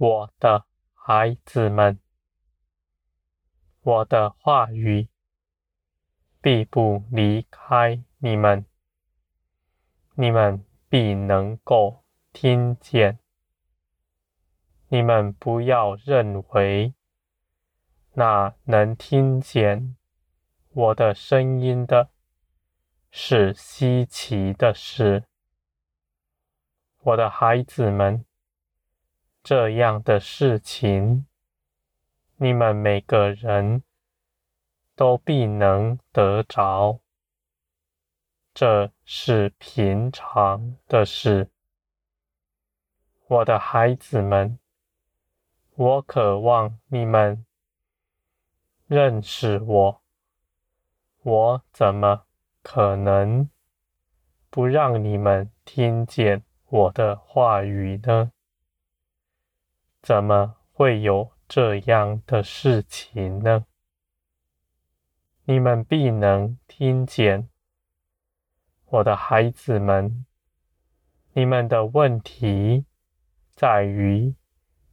我的孩子们，我的话语必不离开你们，你们必能够听见。你们不要认为那能听见我的声音的是稀奇的事，我的孩子们。这样的事情，你们每个人都必能得着。这是平常的事，我的孩子们。我渴望你们认识我。我怎么可能不让你们听见我的话语呢？怎么会有这样的事情呢？你们必能听见，我的孩子们。你们的问题在于，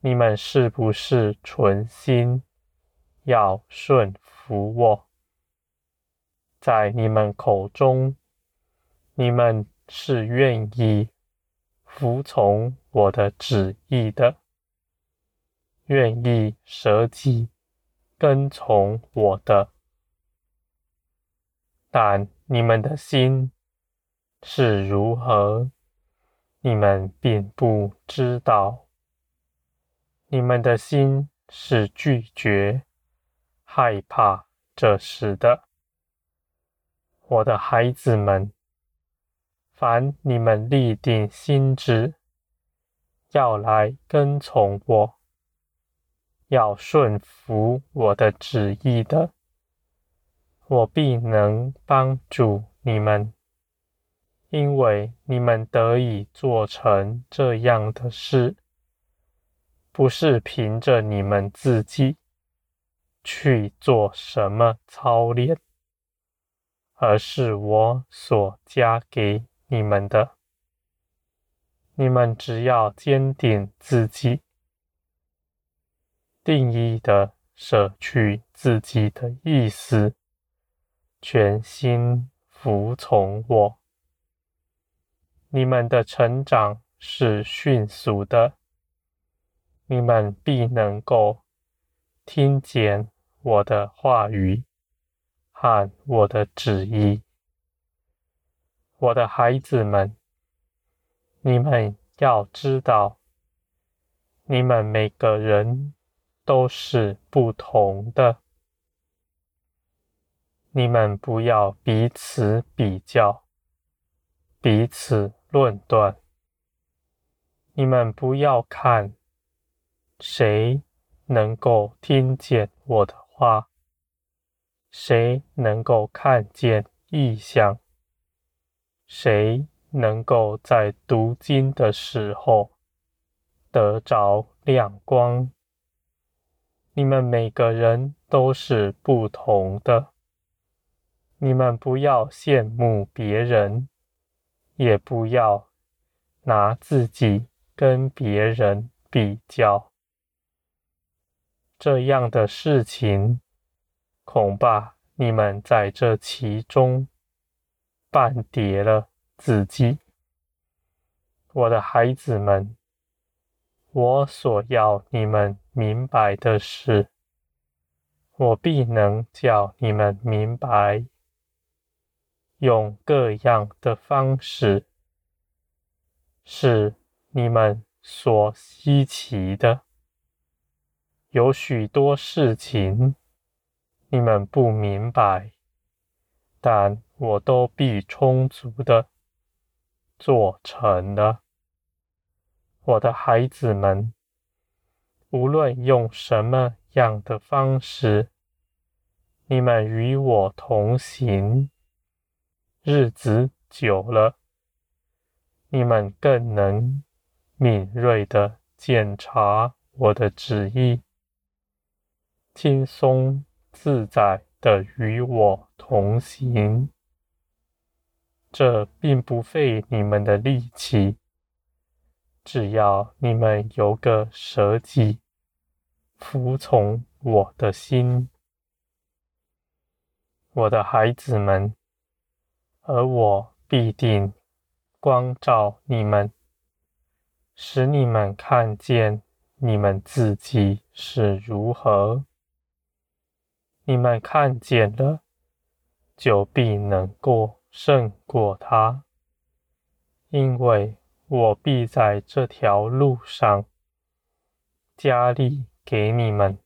你们是不是存心要顺服我？在你们口中，你们是愿意服从我的旨意的。愿意舍己跟从我的，但你们的心是如何，你们并不知道。你们的心是拒绝、害怕这事的。我的孩子们，凡你们立定心志要来跟从我。要顺服我的旨意的，我必能帮助你们，因为你们得以做成这样的事，不是凭着你们自己去做什么操练，而是我所加给你们的。你们只要坚定自己。定义的舍去自己的意思，全心服从我。你们的成长是迅速的，你们必能够听见我的话语和我的旨意。我的孩子们，你们要知道，你们每个人。都是不同的，你们不要彼此比较，彼此论断。你们不要看谁能够听见我的话，谁能够看见异象，谁能够在读经的时候得着亮光。你们每个人都是不同的，你们不要羡慕别人，也不要拿自己跟别人比较。这样的事情，恐怕你们在这其中绊跌了自己。我的孩子们，我所要你们。明白的是，我必能叫你们明白，用各样的方式，是你们所稀奇的。有许多事情你们不明白，但我都必充足的做成了，我的孩子们。无论用什么样的方式，你们与我同行，日子久了，你们更能敏锐地检查我的旨意，轻松自在地与我同行。这并不费你们的力气，只要你们有个舍己、服从我的心，我的孩子们，而我必定光照你们，使你们看见你们自己是如何。你们看见了，就必能过胜过他，因为我必在这条路上加力给你们，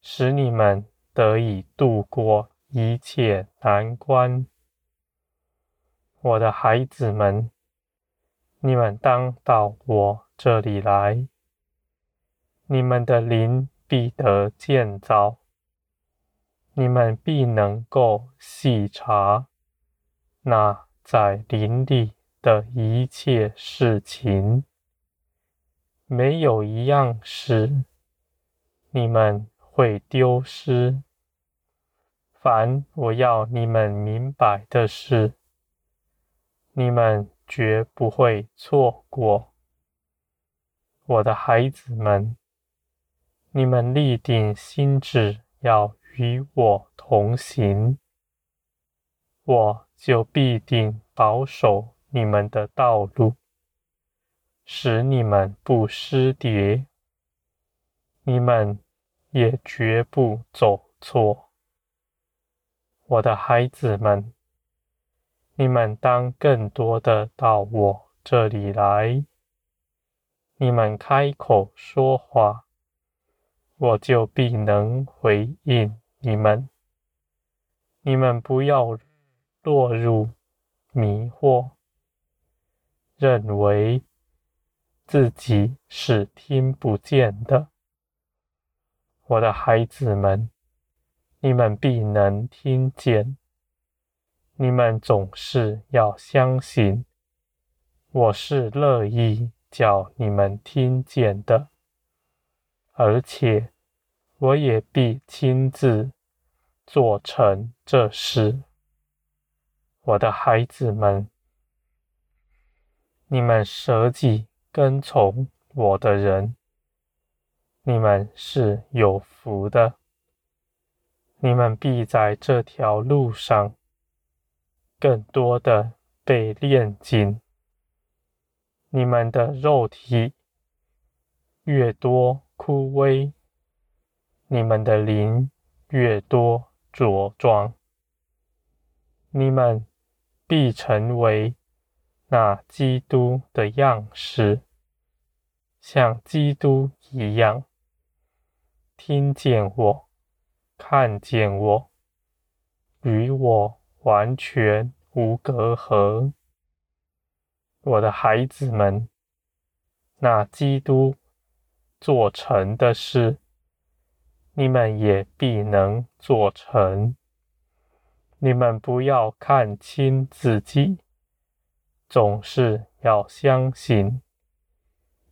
使你们得以度过一切难关。我的孩子们，你们当到我这里来，你们的灵必得建造。你们必能够细察那在林里的一切事情，没有一样事你们会丢失。凡我要你们明白的事，你们绝不会错过。我的孩子们，你们立定心志要。与我同行，我就必定保守你们的道路，使你们不失跌，你们也绝不走错。我的孩子们，你们当更多的到我这里来，你们开口说话，我就必能回应。你们，你们不要落入迷惑，认为自己是听不见的。我的孩子们，你们必能听见。你们总是要相信，我是乐意叫你们听见的，而且我也必亲自。做成这事，我的孩子们，你们舍己跟从我的人，你们是有福的。你们必在这条路上更多的被炼金，你们的肉体越多枯萎，你们的灵越多。茁壮，你们必成为那基督的样式，像基督一样，听见我，看见我，与我完全无隔阂。我的孩子们，那基督做成的事。你们也必能做成。你们不要看轻自己，总是要相信，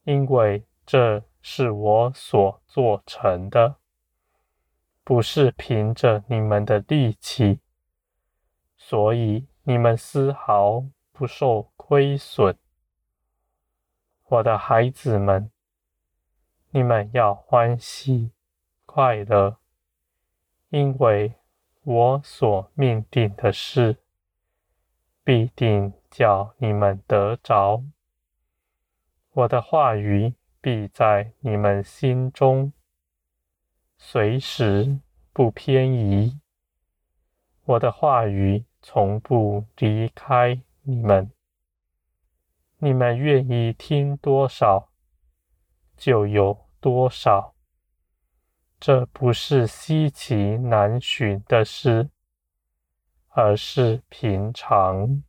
因为这是我所做成的，不是凭着你们的力气，所以你们丝毫不受亏损。我的孩子们，你们要欢喜。快乐，因为我所命定的事，必定叫你们得着。我的话语必在你们心中，随时不偏移。我的话语从不离开你们。你们愿意听多少，就有多少。这不是稀奇难寻的事，而是平常。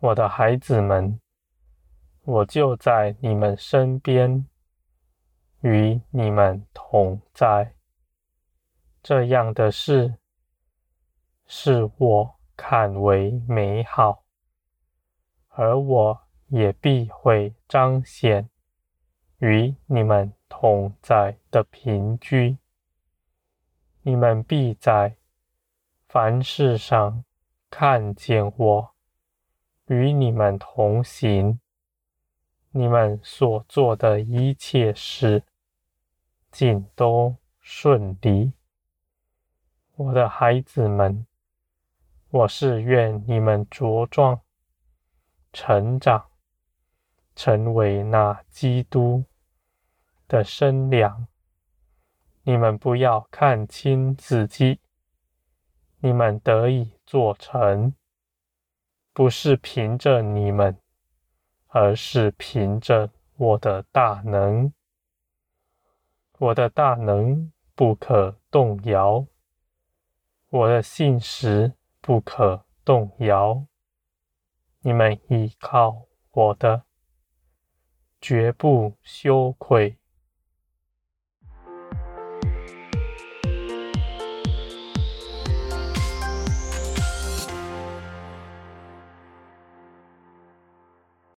我的孩子们，我就在你们身边，与你们同在。这样的事，是我看为美好，而我也必会彰显与你们。同在的凭据，你们必在凡事上看见我与你们同行，你们所做的一切事，尽都顺利。我的孩子们，我是愿你们茁壮、成长，成为那基督的身量。你们不要看轻自己，你们得以做成，不是凭着你们，而是凭着我的大能。我的大能不可动摇，我的信实不可动摇。你们依靠我的，绝不羞愧。